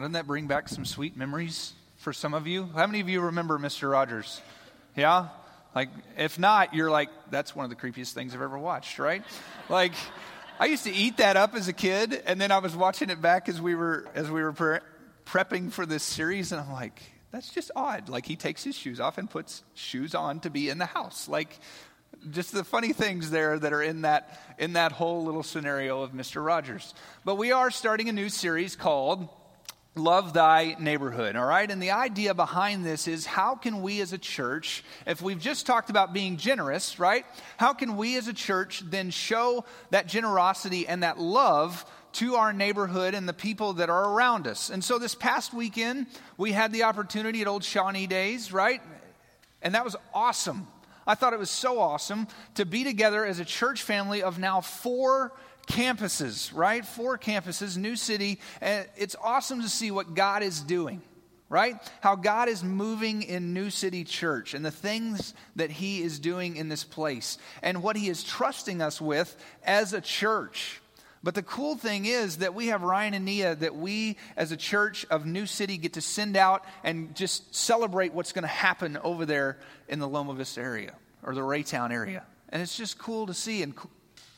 Doesn't that bring back some sweet memories for some of you? How many of you remember Mr. Rogers? Yeah? Like, if not, you're like, that's one of the creepiest things I've ever watched, right? like, I used to eat that up as a kid, and then I was watching it back as we were as we were pre- prepping for this series, and I'm like, that's just odd. Like, he takes his shoes off and puts shoes on to be in the house. Like, just the funny things there that are in that in that whole little scenario of Mr. Rogers. But we are starting a new series called Love thy neighborhood, all right? And the idea behind this is how can we as a church, if we've just talked about being generous, right? How can we as a church then show that generosity and that love to our neighborhood and the people that are around us? And so this past weekend, we had the opportunity at Old Shawnee Days, right? And that was awesome. I thought it was so awesome to be together as a church family of now four campuses, right? Four campuses, New City. And it's awesome to see what God is doing, right? How God is moving in New City Church and the things that He is doing in this place and what He is trusting us with as a church. But the cool thing is that we have Ryan and Nia that we as a church of New City get to send out and just celebrate what's going to happen over there in the Loma Vista area or the Raytown area. And it's just cool to see and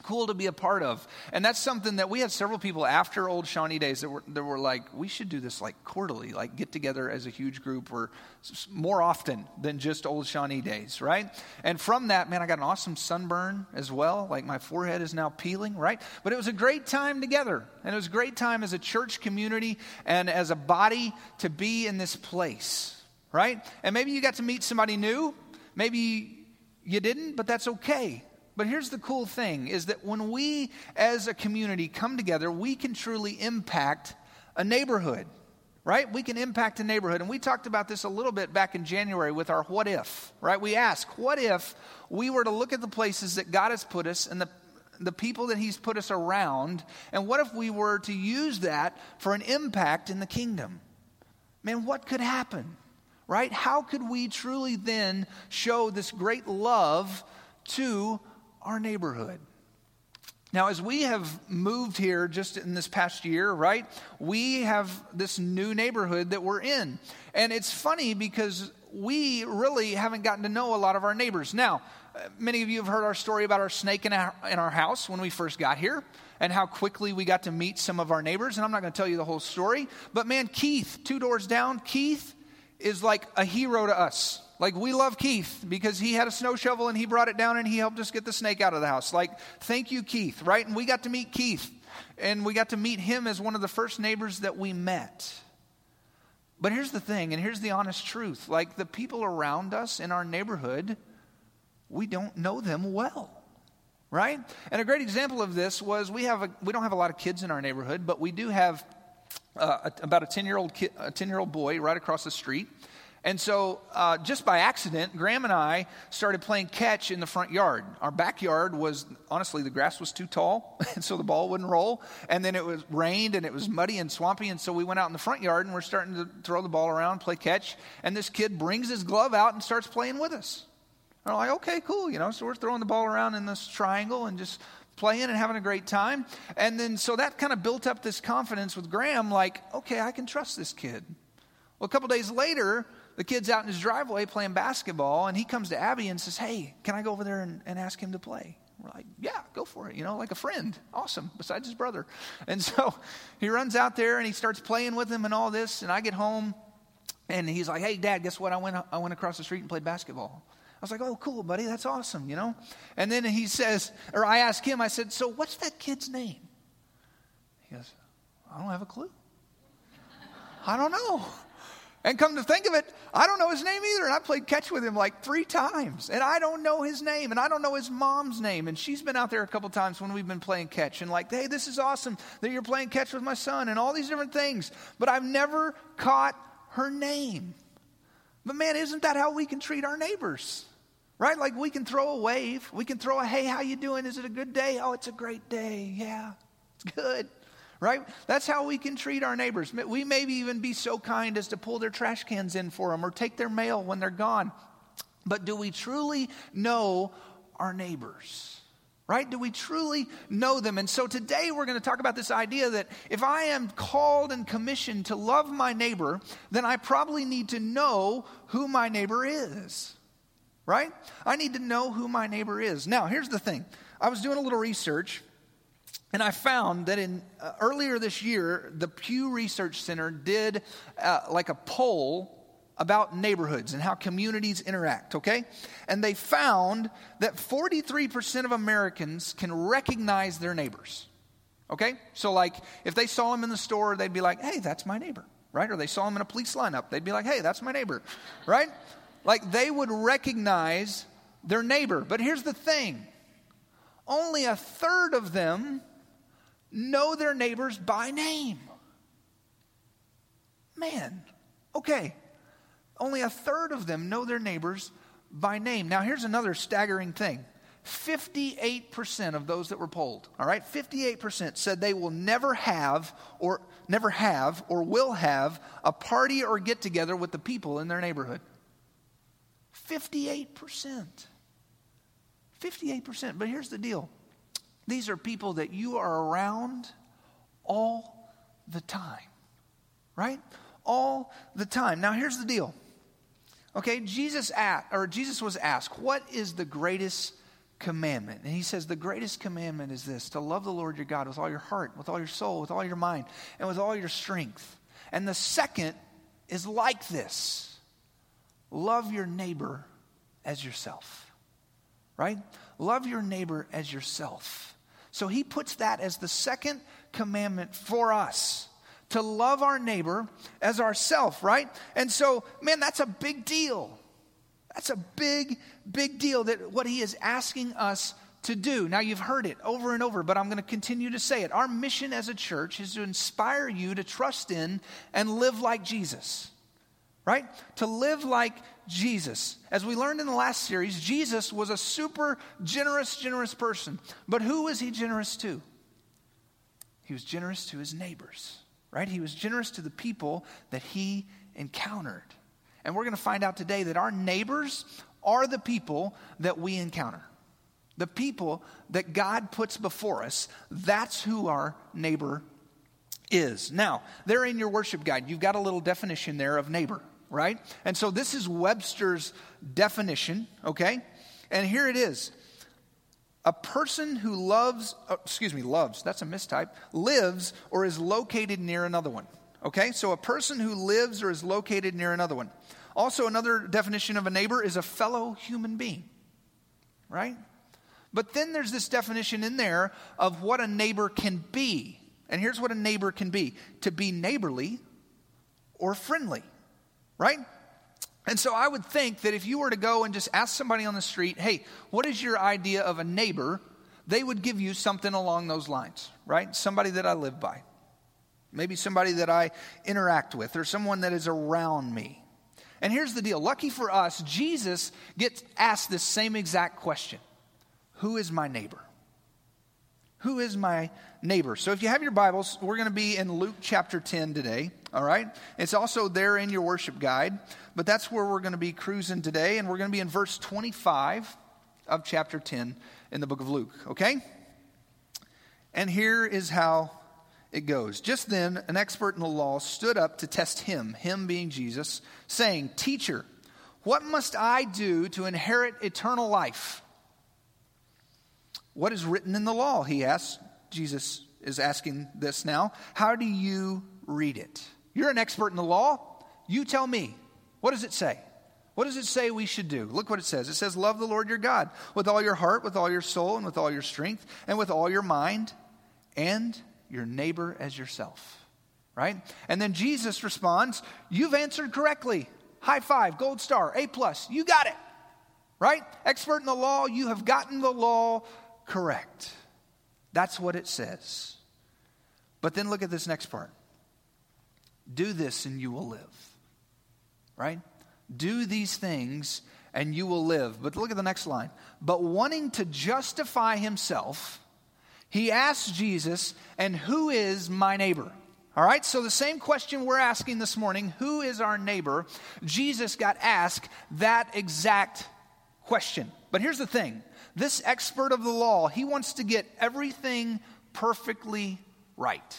cool to be a part of. And that's something that we had several people after Old Shawnee days that were, that were like, we should do this like quarterly, like get together as a huge group or more often than just Old Shawnee days, right? And from that, man, I got an awesome sunburn as well. Like my forehead is now peeling, right? But it was a great time together. And it was a great time as a church community and as a body to be in this place, right? And maybe you got to meet somebody new. Maybe you didn't, but that's okay but here's the cool thing is that when we as a community come together, we can truly impact a neighborhood, right? We can impact a neighborhood. And we talked about this a little bit back in January with our what if, right? We ask, what if we were to look at the places that God has put us and the the people that he's put us around, and what if we were to use that for an impact in the kingdom? Man, what could happen? Right? How could we truly then show this great love to our neighborhood. Now, as we have moved here just in this past year, right, we have this new neighborhood that we're in. And it's funny because we really haven't gotten to know a lot of our neighbors. Now, many of you have heard our story about our snake in our, in our house when we first got here and how quickly we got to meet some of our neighbors. And I'm not going to tell you the whole story, but man, Keith, two doors down, Keith is like a hero to us. Like, we love Keith because he had a snow shovel and he brought it down and he helped us get the snake out of the house. Like, thank you, Keith, right? And we got to meet Keith. And we got to meet him as one of the first neighbors that we met. But here's the thing, and here's the honest truth like, the people around us in our neighborhood, we don't know them well right? And a great example of this was we have a, we don't have a lot of kids in our neighborhood, but we do have uh, about a ten year old a ten year old boy right across the street, and so, uh, just by accident, Graham and I started playing catch in the front yard. Our backyard was, honestly, the grass was too tall, and so the ball wouldn't roll. And then it was rained and it was muddy and swampy. And so we went out in the front yard and we're starting to throw the ball around, play catch. And this kid brings his glove out and starts playing with us. And we're like, okay, cool, you know. So we're throwing the ball around in this triangle and just playing and having a great time. And then so that kind of built up this confidence with Graham, like, okay, I can trust this kid. Well, a couple days later, the kid's out in his driveway playing basketball, and he comes to Abby and says, Hey, can I go over there and, and ask him to play? We're like, Yeah, go for it, you know, like a friend. Awesome, besides his brother. And so he runs out there and he starts playing with him and all this. And I get home, and he's like, Hey, Dad, guess what? I went, I went across the street and played basketball. I was like, Oh, cool, buddy, that's awesome, you know? And then he says, or I ask him, I said, So what's that kid's name? He goes, I don't have a clue. I don't know. And come to think of it, I don't know his name either. And I played catch with him like three times. And I don't know his name. And I don't know his mom's name. And she's been out there a couple times when we've been playing catch. And like, hey, this is awesome that you're playing catch with my son and all these different things. But I've never caught her name. But man, isn't that how we can treat our neighbors? Right? Like we can throw a wave. We can throw a, hey, how you doing? Is it a good day? Oh, it's a great day. Yeah, it's good right? That's how we can treat our neighbors. We maybe even be so kind as to pull their trash cans in for them or take their mail when they're gone. But do we truly know our neighbors? right? Do we truly know them? And so today we're going to talk about this idea that if I am called and commissioned to love my neighbor, then I probably need to know who my neighbor is, right? I need to know who my neighbor is. Now, here's the thing I was doing a little research. And I found that in uh, earlier this year, the Pew Research Center did uh, like a poll about neighborhoods and how communities interact, okay? And they found that 43% of Americans can recognize their neighbors, okay? So, like, if they saw them in the store, they'd be like, hey, that's my neighbor, right? Or they saw them in a police lineup, they'd be like, hey, that's my neighbor, right? Like, they would recognize their neighbor. But here's the thing only a third of them know their neighbors by name. Man, okay only a third of them know their neighbors by name. Now, here's another staggering thing 58% of those that were polled, all right, 58% said they will never have or never have or will have a party or get together with the people in their neighborhood. 58%. 58%. But here's the deal these are people that you are around all the time, right? All the time. Now, here's the deal Okay, Jesus asked, or Jesus was asked, what is the greatest commandment? And he says, the greatest commandment is this to love the Lord your God with all your heart, with all your soul, with all your mind, and with all your strength. And the second is like this love your neighbor as yourself. Right? Love your neighbor as yourself. So he puts that as the second commandment for us to love our neighbor as ourself, right? And so, man, that's a big deal. That's a big, big deal that what he is asking us to do. Now, you've heard it over and over, but I'm going to continue to say it. Our mission as a church is to inspire you to trust in and live like Jesus, right? To live like Jesus. As we learned in the last series, Jesus was a super generous, generous person. But who was he generous to? He was generous to his neighbors right? He was generous to the people that he encountered. And we're going to find out today that our neighbors are the people that we encounter. The people that God puts before us, that's who our neighbor is. Now, there in your worship guide, you've got a little definition there of neighbor, right? And so this is Webster's definition, okay? And here it is a person who loves, uh, excuse me, loves, that's a mistype, lives or is located near another one. Okay, so a person who lives or is located near another one. Also, another definition of a neighbor is a fellow human being, right? But then there's this definition in there of what a neighbor can be. And here's what a neighbor can be to be neighborly or friendly, right? And so I would think that if you were to go and just ask somebody on the street, hey, what is your idea of a neighbor? They would give you something along those lines, right? Somebody that I live by. Maybe somebody that I interact with or someone that is around me. And here's the deal lucky for us, Jesus gets asked this same exact question Who is my neighbor? Who is my neighbor? So if you have your Bibles, we're going to be in Luke chapter 10 today, all right? It's also there in your worship guide, but that's where we're going to be cruising today, and we're going to be in verse 25 of chapter 10 in the book of Luke, okay? And here is how it goes. Just then, an expert in the law stood up to test him, him being Jesus, saying, Teacher, what must I do to inherit eternal life? What is written in the law? He asks. Jesus is asking this now. How do you read it? You're an expert in the law. You tell me. What does it say? What does it say we should do? Look what it says. It says, Love the Lord your God with all your heart, with all your soul, and with all your strength, and with all your mind, and your neighbor as yourself. Right? And then Jesus responds, You've answered correctly. High five, gold star, A plus. You got it. Right? Expert in the law, you have gotten the law correct. That's what it says. But then look at this next part do this and you will live. Right? Do these things and you will live. But look at the next line. But wanting to justify himself, he asks Jesus, and who is my neighbor? All right, so the same question we're asking this morning who is our neighbor? Jesus got asked that exact question. But here's the thing this expert of the law, he wants to get everything perfectly right.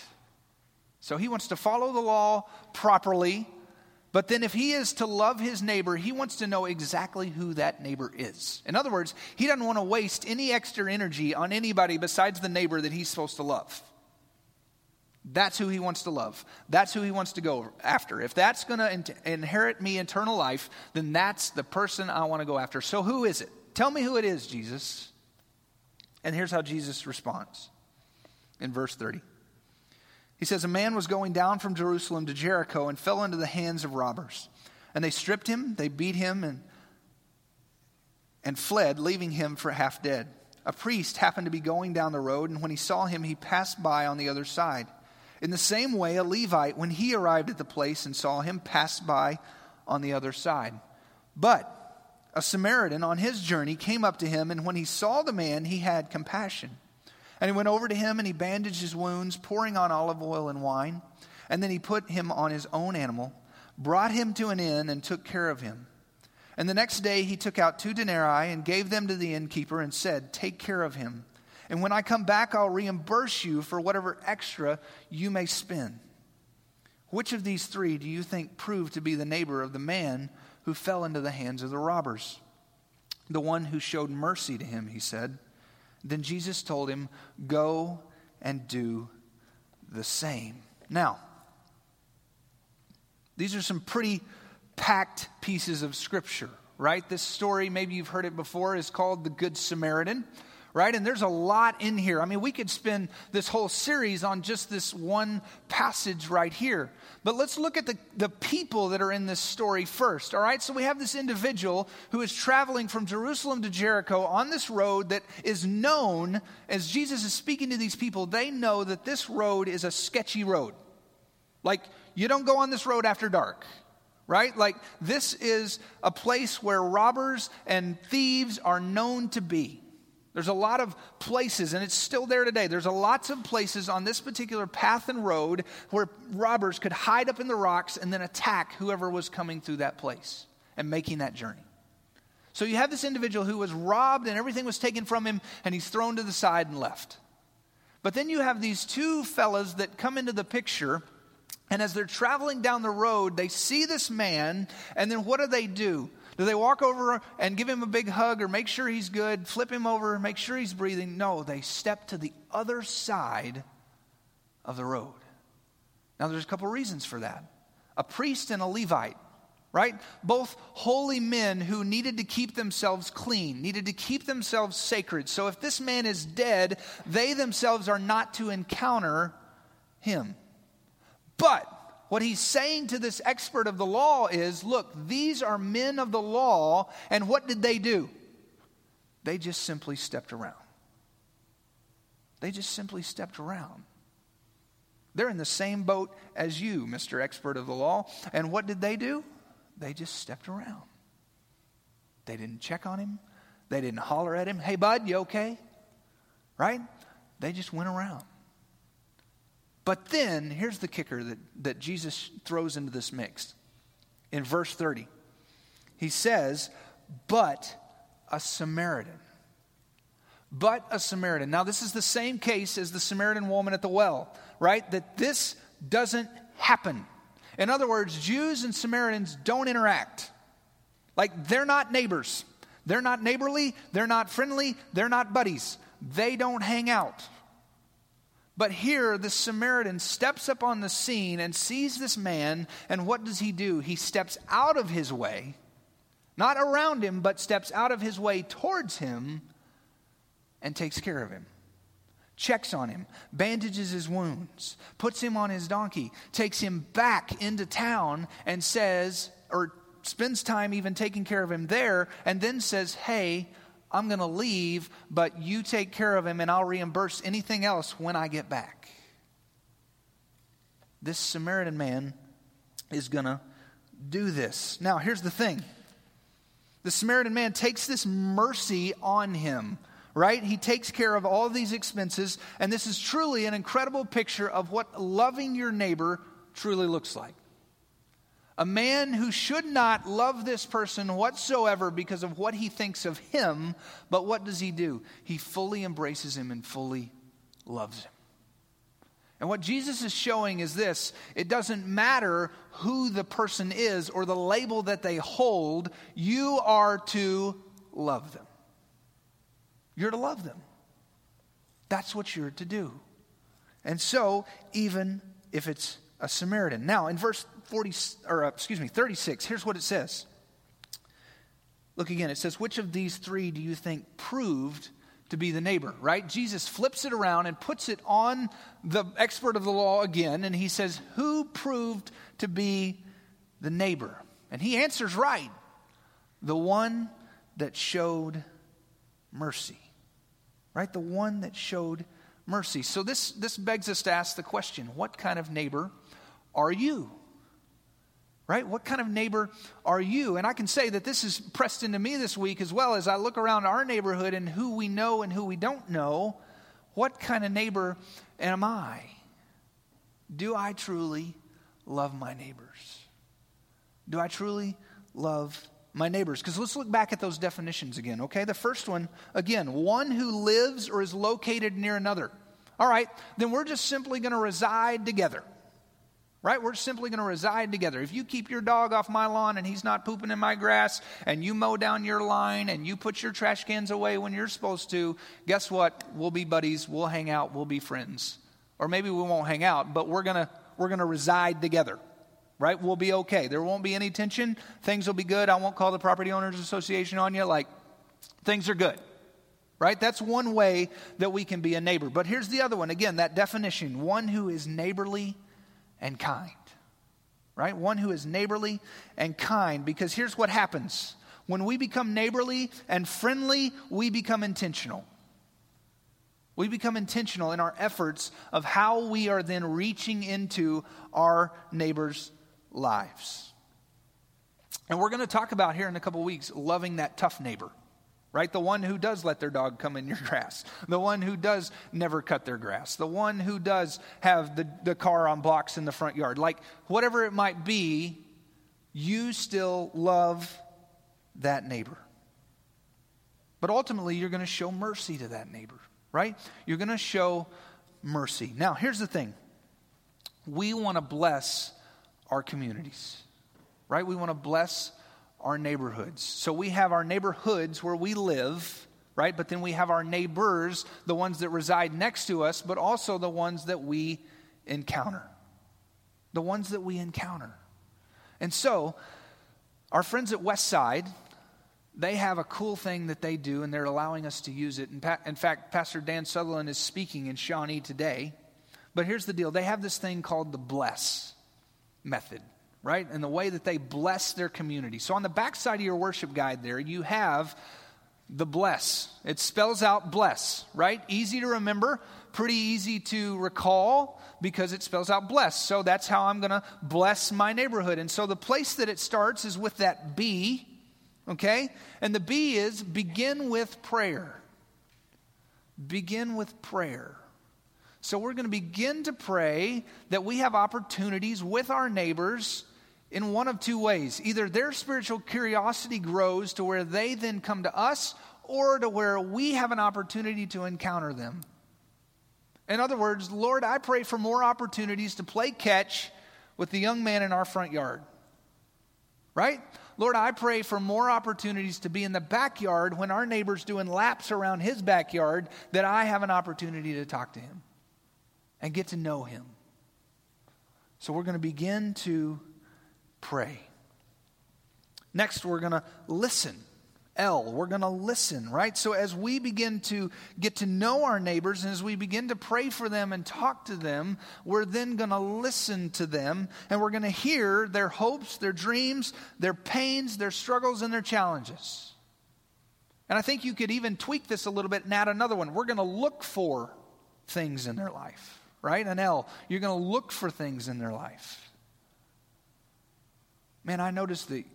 So he wants to follow the law properly, but then if he is to love his neighbor, he wants to know exactly who that neighbor is. In other words, he doesn't want to waste any extra energy on anybody besides the neighbor that he's supposed to love. That's who he wants to love. That's who he wants to go after. If that's going to in- inherit me eternal life, then that's the person I want to go after. So who is it? Tell me who it is, Jesus. And here's how Jesus responds in verse 30. He says, A man was going down from Jerusalem to Jericho and fell into the hands of robbers. And they stripped him, they beat him, and, and fled, leaving him for half dead. A priest happened to be going down the road, and when he saw him, he passed by on the other side. In the same way, a Levite, when he arrived at the place and saw him, passed by on the other side. But a Samaritan on his journey came up to him, and when he saw the man, he had compassion. And he went over to him and he bandaged his wounds, pouring on olive oil and wine. And then he put him on his own animal, brought him to an inn, and took care of him. And the next day he took out two denarii and gave them to the innkeeper and said, Take care of him. And when I come back, I'll reimburse you for whatever extra you may spend. Which of these three do you think proved to be the neighbor of the man who fell into the hands of the robbers? The one who showed mercy to him, he said. Then Jesus told him, Go and do the same. Now, these are some pretty packed pieces of scripture, right? This story, maybe you've heard it before, is called the Good Samaritan right? And there's a lot in here. I mean, we could spend this whole series on just this one passage right here. But let's look at the, the people that are in this story first, all right? So we have this individual who is traveling from Jerusalem to Jericho on this road that is known, as Jesus is speaking to these people, they know that this road is a sketchy road. Like, you don't go on this road after dark right? Like, this is a place where robbers and thieves are known to be. There's a lot of places, and it's still there today. There's a lots of places on this particular path and road where robbers could hide up in the rocks and then attack whoever was coming through that place and making that journey. So you have this individual who was robbed and everything was taken from him, and he's thrown to the side and left. But then you have these two fellas that come into the picture, and as they're traveling down the road, they see this man, and then what do they do? Do they walk over and give him a big hug or make sure he's good, flip him over, make sure he's breathing? No, they step to the other side of the road. Now, there's a couple reasons for that. A priest and a Levite, right? Both holy men who needed to keep themselves clean, needed to keep themselves sacred. So if this man is dead, they themselves are not to encounter him. But what he's saying to this expert of the law is look, these are men of the law, and what did they do? They just simply stepped around. They just simply stepped around. They're in the same boat as you, Mr. Expert of the Law. And what did they do? They just stepped around. They didn't check on him. They didn't holler at him, hey, bud, you okay? Right? They just went around. But then, here's the kicker that, that Jesus throws into this mix. In verse 30, he says, But a Samaritan. But a Samaritan. Now, this is the same case as the Samaritan woman at the well, right? That this doesn't happen. In other words, Jews and Samaritans don't interact. Like, they're not neighbors. They're not neighborly. They're not friendly. They're not buddies. They don't hang out. But here, the Samaritan steps up on the scene and sees this man, and what does he do? He steps out of his way, not around him, but steps out of his way towards him and takes care of him. Checks on him, bandages his wounds, puts him on his donkey, takes him back into town, and says, or spends time even taking care of him there, and then says, Hey, I'm going to leave, but you take care of him and I'll reimburse anything else when I get back. This Samaritan man is going to do this. Now, here's the thing the Samaritan man takes this mercy on him, right? He takes care of all these expenses, and this is truly an incredible picture of what loving your neighbor truly looks like. A man who should not love this person whatsoever because of what he thinks of him, but what does he do? He fully embraces him and fully loves him. And what Jesus is showing is this it doesn't matter who the person is or the label that they hold, you are to love them. You're to love them. That's what you're to do. And so, even if it's a Samaritan. Now, in verse 40, or uh, excuse me, 36, here's what it says. Look again, it says, Which of these three do you think proved to be the neighbor, right? Jesus flips it around and puts it on the expert of the law again, and he says, Who proved to be the neighbor? And he answers right the one that showed mercy, right? The one that showed mercy. So this, this begs us to ask the question what kind of neighbor are you? Right? What kind of neighbor are you? And I can say that this is pressed into me this week as well as I look around our neighborhood and who we know and who we don't know. What kind of neighbor am I? Do I truly love my neighbors? Do I truly love my neighbors? Because let's look back at those definitions again, okay? The first one, again, one who lives or is located near another. All right, then we're just simply going to reside together right? We're simply going to reside together. If you keep your dog off my lawn and he's not pooping in my grass, and you mow down your line and you put your trash cans away when you're supposed to, guess what? We'll be buddies, we'll hang out, we'll be friends. Or maybe we won't hang out, but we're going to we're going to reside together. Right? We'll be okay. There won't be any tension. Things will be good. I won't call the property owners association on you like things are good right? That's one way that we can be a neighbor. But here's the other one again, that definition one who is neighborly and kind. Right? One who is neighborly and kind. Because here's what happens when we become neighborly and friendly, we become intentional. We become intentional in our efforts of how we are then reaching into our neighbors' lives. And we're going to talk about here in a couple weeks loving that tough neighbor right? The one who does let their dog come in your grass, the one who does never cut their grass, the one who does have the, the car on blocks in the front yard. Like, whatever it might be, you still love that neighbor. But ultimately, you're going to show mercy to that neighbor, right? You're going to show mercy. Now, here's the thing we want to bless our communities, right? We want to bless our neighborhoods. So we have our neighborhoods where we live, right? But then we have our neighbors, the ones that reside next to us, but also the ones that we encounter. The ones that we encounter. And so, our friends at Westside, they have a cool thing that they do, and they're allowing us to use it. In fact, Pastor Dan Sutherland is speaking in Shawnee today. But here's the deal they have this thing called the bless method right? And the way that they bless their community. So on the back side of your worship guide there, you have the bless. It spells out bless, right? Easy to remember, pretty easy to recall because it spells out bless. So that's how I'm going to bless my neighborhood. And so the place that it starts is with that B, okay? And the B is begin with prayer. Begin with prayer. So we're going to begin to pray that we have opportunities with our neighbors in one of two ways. Either their spiritual curiosity grows to where they then come to us, or to where we have an opportunity to encounter them. In other words, Lord, I pray for more opportunities to play catch with the young man in our front yard. Right? Lord, I pray for more opportunities to be in the backyard when our neighbor's doing laps around his backyard, that I have an opportunity to talk to him and get to know him. So we're going to begin to pray. Next, we're going to listen. L, we're going to listen, right? So as we begin to get to know our neighbors and as we begin to pray for them and talk to them, we're then going to listen to them and we're going to hear their hopes, their dreams, their pains, their struggles, and their challenges. And I think you could even tweak this a little bit and add another one. We're going to look for things in their life, right? An L, you're going to look for things in their life man, I noticed that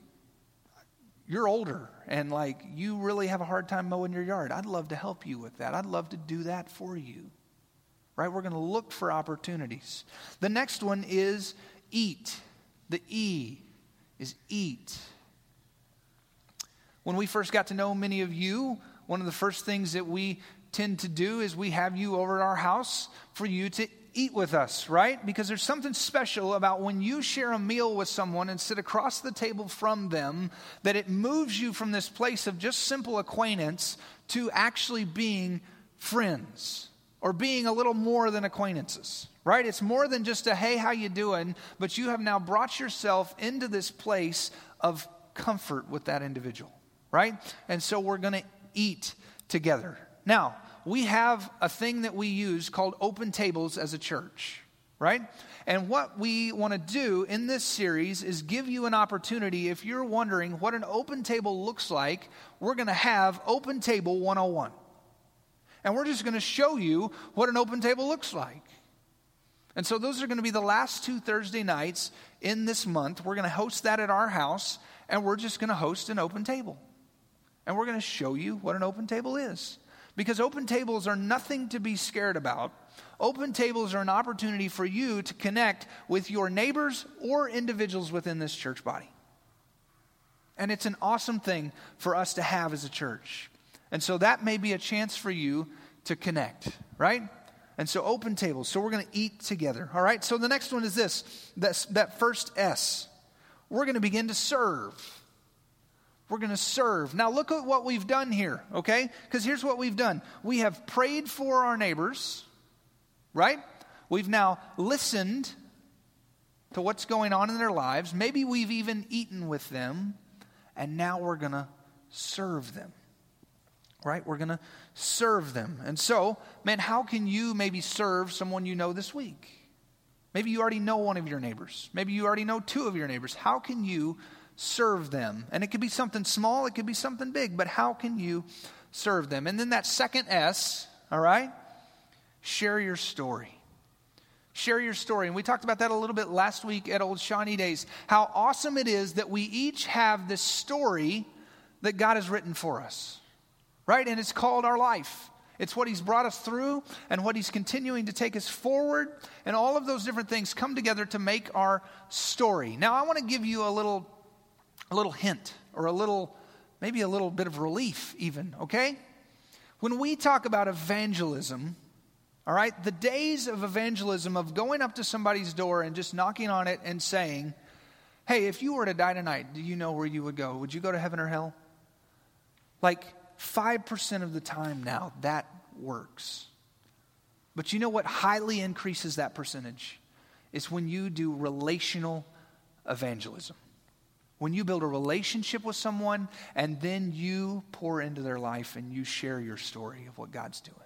you're older and like you really have a hard time mowing your yard. I'd love to help you with that. I'd love to do that for you. Right? We're going to look for opportunities. The next one is eat, the E. is eat. When we first got to know many of you, one of the first things that we tend to do is we have you over at our house for you to eat with us, right? Because there's something special about when you share a meal with someone and sit across the table from them, that it moves you from this place of just simple acquaintance to actually being friends or being a little more than acquaintances right? It's more than just a hey how you doing? But you have now brought yourself into this place of comfort with that individual right? And so we're going to eat together. Now we have a thing that we use called open tables as a church right and what we want to do in this series is give you an opportunity if you're wondering what an open table looks like we're going to have open table 101 and we're just going to show you what an open table looks like. And so, those are going to be the last two Thursday nights in this month. We're going to host that at our house, and we're just going to host an open table. And we're going to show you what an open table is. Because open tables are nothing to be scared about. Open tables are an opportunity for you to connect with your neighbors or individuals within this church body. And it's an awesome thing for us to have as a church. And so that may be a chance for you to connect, right? And so open tables. So we're going to eat together, all right? So the next one is this that's, that first S. We're going to begin to serve. We're going to serve. Now look at what we've done here, okay? Because here's what we've done we have prayed for our neighbors, right? We've now listened to what's going on in their lives. Maybe we've even eaten with them, and now we're going to serve them right? We're going to serve them. And so, man, how can you maybe serve someone you know this week? Maybe you already know one of your neighbors. Maybe you already know two of your neighbors. How can you serve them? And it could be something small, it could be something big, but how can you serve them? And then that second S, all right? Share your story. Share your story. And we talked about that a little bit last week at Old Shawnee Days. How awesome it is that we each have this story that God has written for us right? And it's called our life. It's what He's brought us through and what He's continuing to take us forward. And all of those different things come together to make our story. Now, I want to give you a little, a little hint or a little, maybe a little bit of relief, even, okay? When we talk about evangelism, all right, the days of evangelism, of going up to somebody's door and just knocking on it and saying, Hey, if you were to die tonight, do you know where you would go? Would you go to heaven or hell? Like, 5% of the time now, that works. But you know what highly increases that percentage? Is when you do relational evangelism. When you build a relationship with someone and then you pour into their life and you share your story of what God's doing.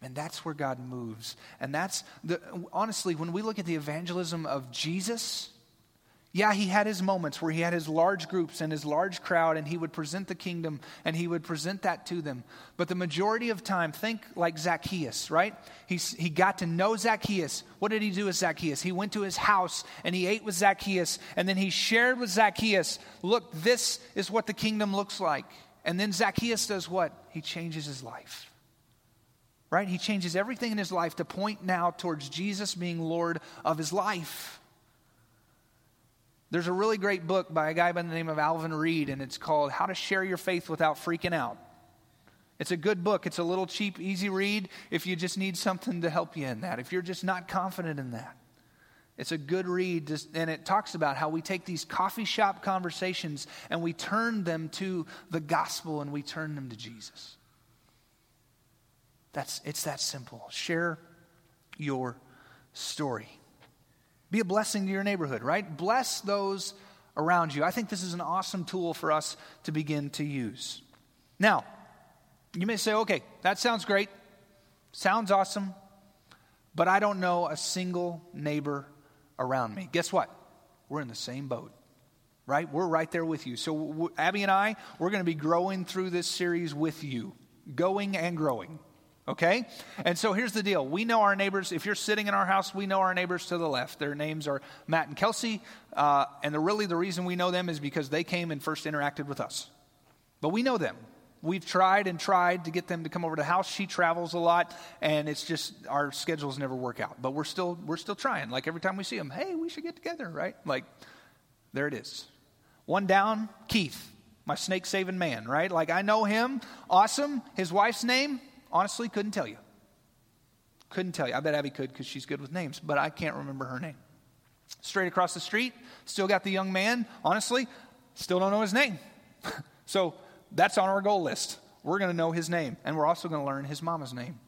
And that's where God moves. And that's the honestly, when we look at the evangelism of Jesus, yeah, he had his moments where he had his large groups and his large crowd, and he would present the kingdom and he would present that to them. But the majority of time, think like Zacchaeus, right? He, he got to know Zacchaeus. What did he do with Zacchaeus? He went to his house and he ate with Zacchaeus, and then he shared with Zacchaeus, look, this is what the kingdom looks like. And then Zacchaeus does what? He changes his life. Right? He changes everything in his life to point now towards Jesus being Lord of his life. There's a really great book by a guy by the name of Alvin Reid, and it's called How to Share Your Faith Without Freaking Out. It's a good book. It's a little cheap, easy read if you just need something to help you in that, if you're just not confident in that. It's a good read, and it talks about how we take these coffee shop conversations and we turn them to the gospel and we turn them to Jesus. That's, it's that simple. Share your story. Be a blessing to your neighborhood, right? Bless those around you. I think this is an awesome tool for us to begin to use. Now, you may say, okay, that sounds great. Sounds awesome. But I don't know a single neighbor around me. Guess what? We're in the same boat, right? We're right there with you. So, Abby and I, we're going to be growing through this series with you, going and growing. Okay? And so here's the deal. We know our neighbors. If you're sitting in our house, we know our neighbors to the left. Their names are Matt and Kelsey. Uh, and the, really, the reason we know them is because they came and first interacted with us. But we know them. We've tried and tried to get them to come over to the house. She travels a lot, and it's just our schedules never work out. But we're still we're still trying. Like every time we see them, hey, we should get together, right? Like There it is. One down, Keith, my snake saving man, right? Like I know him, awesome. His wife's name, honestly, couldn't tell you. Couldn't tell you. I bet Abby could because she's good with names, but I can't remember her name. Straight across the street, still got the young man, honestly, still don't know his name. so that's on our goal list. We're going to know his name, and we're also going to learn his mama's name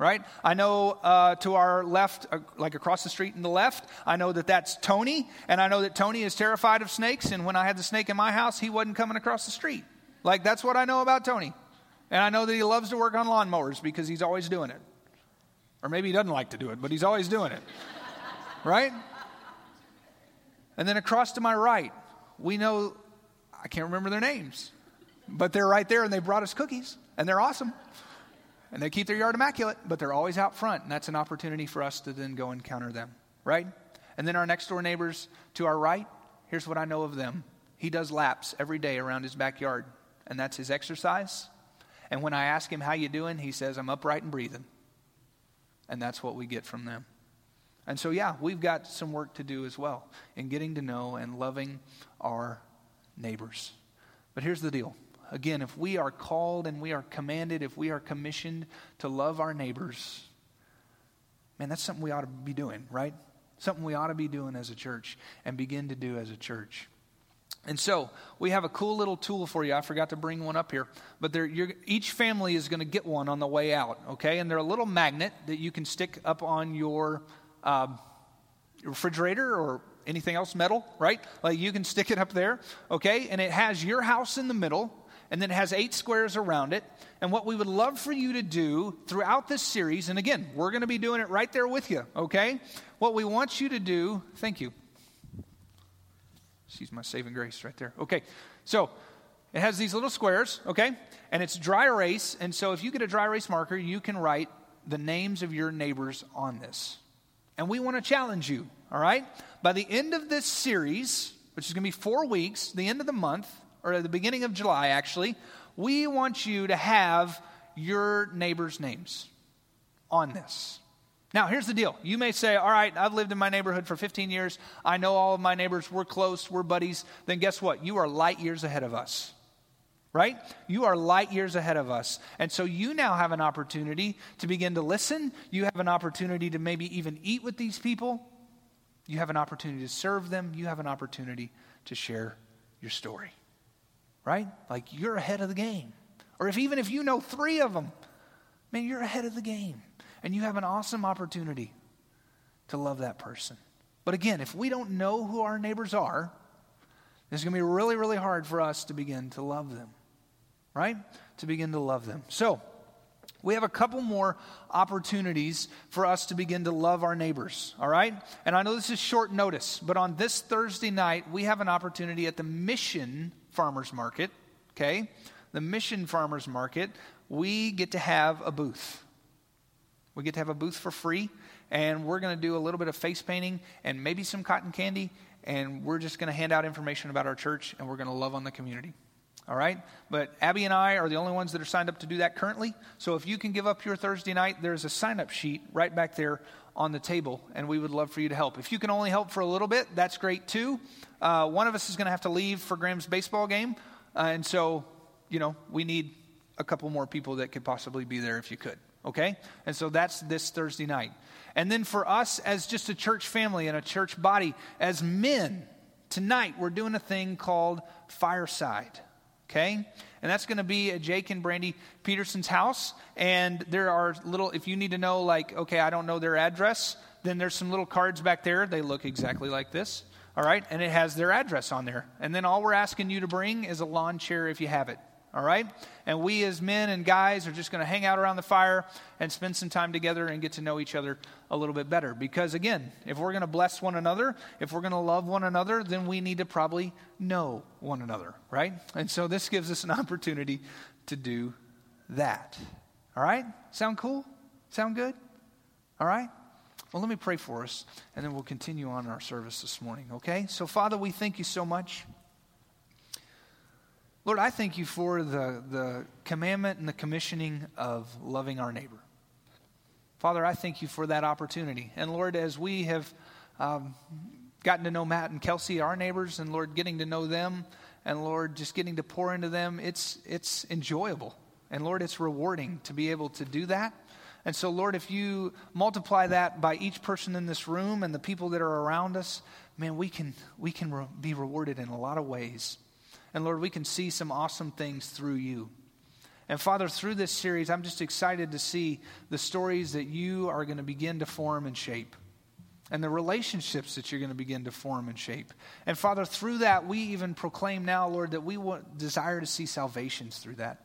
right? I know uh, to our left, uh, like across the street in the left, I know that that's Tony, and I know that Tony is terrified of snakes. And when I had the snake in my house, he wasn't coming across the street. Like that's what I know about Tony, and I know that he loves to work on lawnmowers because he's always doing it, or maybe he doesn't like to do it, but he's always doing it, right? And then across to my right, we know I can't remember their names, but they're right there, and they brought us cookies, and they're awesome and they keep their yard immaculate, but they're always out front, and that's an opportunity for us to then go encounter them, right? And then our next door neighbors to our right, here's what I know of them. He does laps every day around his backyard, and that's his exercise. And when I ask him how you doing, he says, I'm upright and breathing. And that's what we get from them. And so, yeah, we've got some work to do as well in getting to know and loving our neighbors. But here's the deal Again, if we are called and we are commanded, if we are commissioned to love our neighbors, man, that's something we ought to be doing, right? Something we ought to be doing as a church and begin to do as a church. And so we have a cool little tool for you. I forgot to bring one up here, but each family is going to get one on the way out, okay? And they're a little magnet that you can stick up on your uh, refrigerator or anything else metal, right? Like you can stick it up there, okay? And it has your house in the middle, and then it has eight squares around it. And what we would love for you to do throughout this series, and again, we're going to be doing it right there with you, okay? What we want you to do, thank you. She's my saving grace right there. Okay, so it has these little squares, okay? And it's dry erase. And so if you get a dry erase marker, you can write the names of your neighbors on this. And we want to challenge you, all right? By the end of this series, which is going to be four weeks, the end of the month, or at the beginning of July, actually, we want you to have your neighbors' names on this. Now, here's the deal. You may say, All right, I've lived in my neighborhood for 15 years. I know all of my neighbors. We're close. We're buddies. Then guess what? You are light years ahead of us. Right? You are light years ahead of us. And so you now have an opportunity to begin to listen. You have an opportunity to maybe even eat with these people. You have an opportunity to serve them. You have an opportunity to share your story right? Like you're ahead of the game. Or if even if you know three of them, man, you're ahead of the game. And you have an awesome opportunity to love that person. But again, if we don't know who our neighbors are, it's going to be really, really hard for us to begin to love them, right? To begin to love them. So, we have a couple more opportunities for us to begin to love our neighbors, all right? And I know this is short notice, but on this Thursday night, we have an opportunity at the Mission farmers market, okay? The mission farmers market, we get to have a booth. We get to have a booth for free, and we're going to do a little bit of face painting and maybe some cotton candy, and we're just going to hand out information about our church, and we're going to love on the community. All right? But Abby and I are the only ones that are signed up to do that currently. So if you can give up your Thursday night, there's a sign up sheet right back there on the table, and we would love for you to help. If you can only help for a little bit, that's great too. Uh, one of us is going to have to leave for Graham's baseball game, uh, and so, you know, we need a couple more people that could possibly be there if you could, okay? And so that's this Thursday night. And then for us as just a church family and a church body, as men, tonight we're doing a thing called Fireside, okay? And that's going to be at Jake and Brandy Peterson's house. And there are little, if you need to know, like, okay, I don't know their address, then there's some little cards back there. They look exactly like this. All right, and it has their address on there. And then all we're asking you to bring is a lawn chair if you have it. All right? And we as men and guys are just going to hang out around the fire and spend some time together and get to know each other a little bit better. Because again, if we're going to bless one another, if we're going to love one another, then we need to probably know one another, right? And so this gives us an opportunity to do that. All right? Sound cool? Sound good? All right? Well, let me pray for us, and then we'll continue on our service this morning, okay? So, Father, we thank you so much. Lord, I thank you for the, the commandment and the commissioning of loving our neighbor. Father, I thank you for that opportunity. And Lord, as we have um, gotten to know Matt and Kelsey, our neighbors, and Lord, getting to know them, and Lord, just getting to pour into them, it's, it's enjoyable. And Lord, it's rewarding to be able to do that. And so, Lord, if you multiply that by each person in this room and the people that are around us, man, we can, we can re- be rewarded in a lot of ways. And Lord, we can see some awesome things through you. And Father, through this series, I'm just excited to see the stories that you are going to begin to form and shape and the relationships that you're going to begin to form and shape. And Father, through that, we even proclaim now, Lord, that we want, desire to see salvations through that.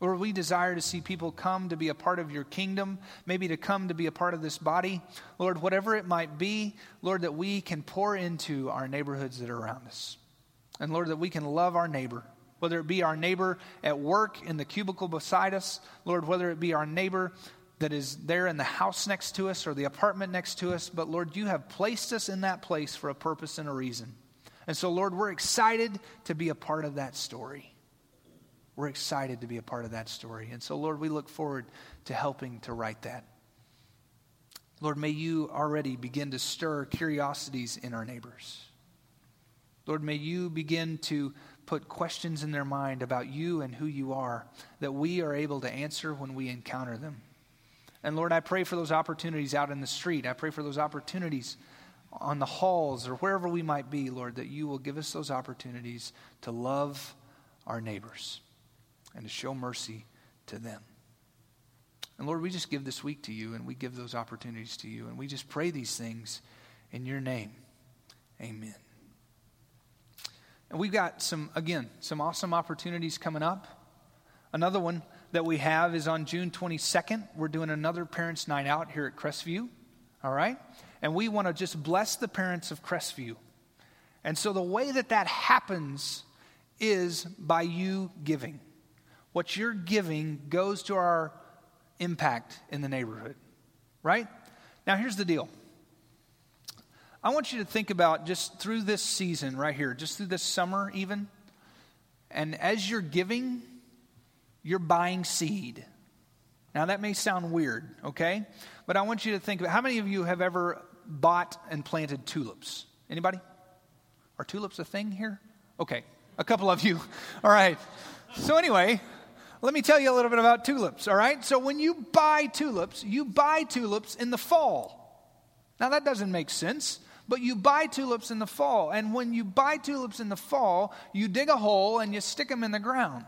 Or we desire to see people come to be a part of your kingdom, maybe to come to be a part of this body. Lord, whatever it might be, Lord, that we can pour into our neighborhoods that are around us. And Lord, that we can love our neighbor, whether it be our neighbor at work in the cubicle beside us, Lord, whether it be our neighbor that is there in the house next to us or the apartment next to us, but Lord, you have placed us in that place for a purpose and a reason. And so, Lord, we're excited to be a part of that story. We're excited to be a part of that story. And so, Lord, we look forward to helping to write that. Lord, may you already begin to stir curiosities in our neighbors. Lord, may you begin to put questions in their mind about you and who you are that we are able to answer when we encounter them. And Lord, I pray for those opportunities out in the street. I pray for those opportunities on the halls or wherever we might be, Lord, that you will give us those opportunities to love our neighbors and to show mercy to them. And Lord, we just give this week to you and we give those opportunities to you. And we just pray these things in your name. Amen. And we've got some, again, some awesome opportunities coming up. Another one that we have is on June 22nd. We're doing another Parents' Night Out here at Crestview. All right? And we want to just bless the parents of Crestview. And so the way that that happens is by you giving. What you're giving goes to our impact in the neighborhood, right? Now, here's the deal. I want you to think about just through this season right here, just through this summer, even, and as you're giving, you're buying seed. Now, that may sound weird, okay? But I want you to think about how many of you have ever bought and planted tulips? Anybody? Are tulips a thing here? Okay, a couple of you. All right. So, anyway, let me tell you a little bit about tulips, all right? So, when you buy tulips, you buy tulips in the fall. Now, that doesn't make sense, but you buy tulips in the fall. And when you buy tulips in the fall, you dig a hole and you stick them in the ground.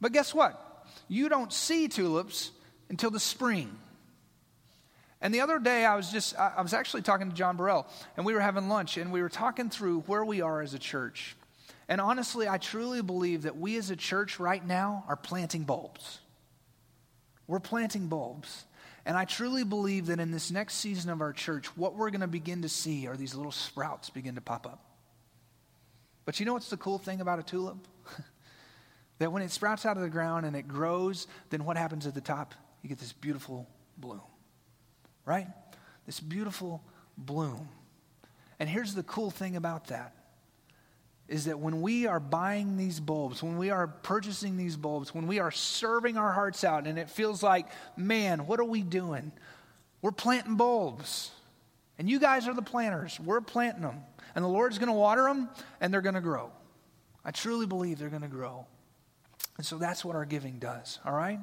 But guess what? You don't see tulips until the spring. And the other day, I was just, I was actually talking to John Burrell, and we were having lunch, and we were talking through where we are as a church. And honestly, I truly believe that we as a church right now are planting bulbs. We're planting bulbs. And I truly believe that in this next season of our church, what we're going to begin to see are these little sprouts begin to pop up. But you know what's the cool thing about a tulip? That when it sprouts out of the ground and it grows, then what happens at the top? You get this beautiful bloom, right? This beautiful bloom. And here's the cool thing about that is that when we are buying these bulbs, when we are purchasing these bulbs, when we are serving our hearts out, and it feels like, man, what are we doing? We're planting bulbs. And you guys are the planters. We're planting them. And the Lord's going to water them, and they're going to grow. I truly believe they're going to grow. And so that's what our giving does, all right?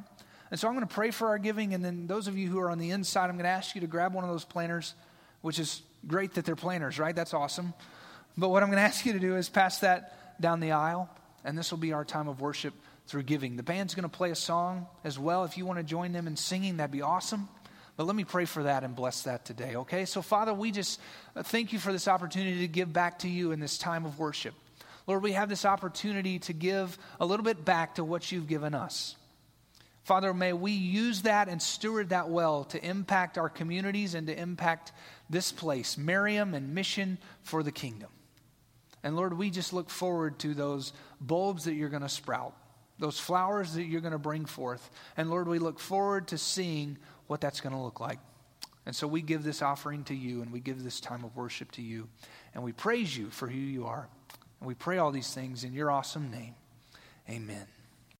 And so I'm going to pray for our giving, and then those of you who are on the inside, I'm going to ask you to grab one of those planters, which is great that they're planters, right? That's awesome. But what I'm going to ask you to do is pass that down the aisle, and this will be our time of worship through giving. The band's going to play a song as well. If you want to join them in singing, that'd be awesome. But let me pray for that and bless that today, okay? So, Father, we just uh, thank you for this opportunity to give back to you in this time of worship. Lord, we have this opportunity to give a little bit back to what you've given us. Father, may we use that and steward that well to impact our communities and to impact this place, Miriam and mission for the kingdom. And Lord, we just look forward to those bulbs that you're going to sprout, those flowers that you're going to bring forth. And Lord, we look forward to seeing what that's going to look like. And so we give this offering to you and we give this time of worship to you. And we praise you for who you are. And we pray all these things in your awesome name. Amen.